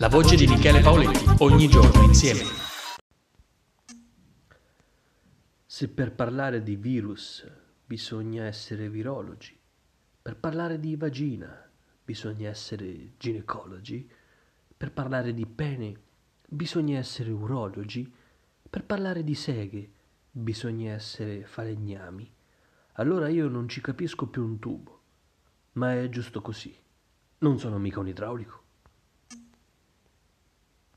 La voce di Michele Paoletti, ogni giorno insieme. Se per parlare di virus bisogna essere virologi, per parlare di vagina bisogna essere ginecologi, per parlare di pene bisogna essere urologi, per parlare di seghe bisogna essere falegnami, allora io non ci capisco più un tubo. Ma è giusto così. Non sono mica un idraulico.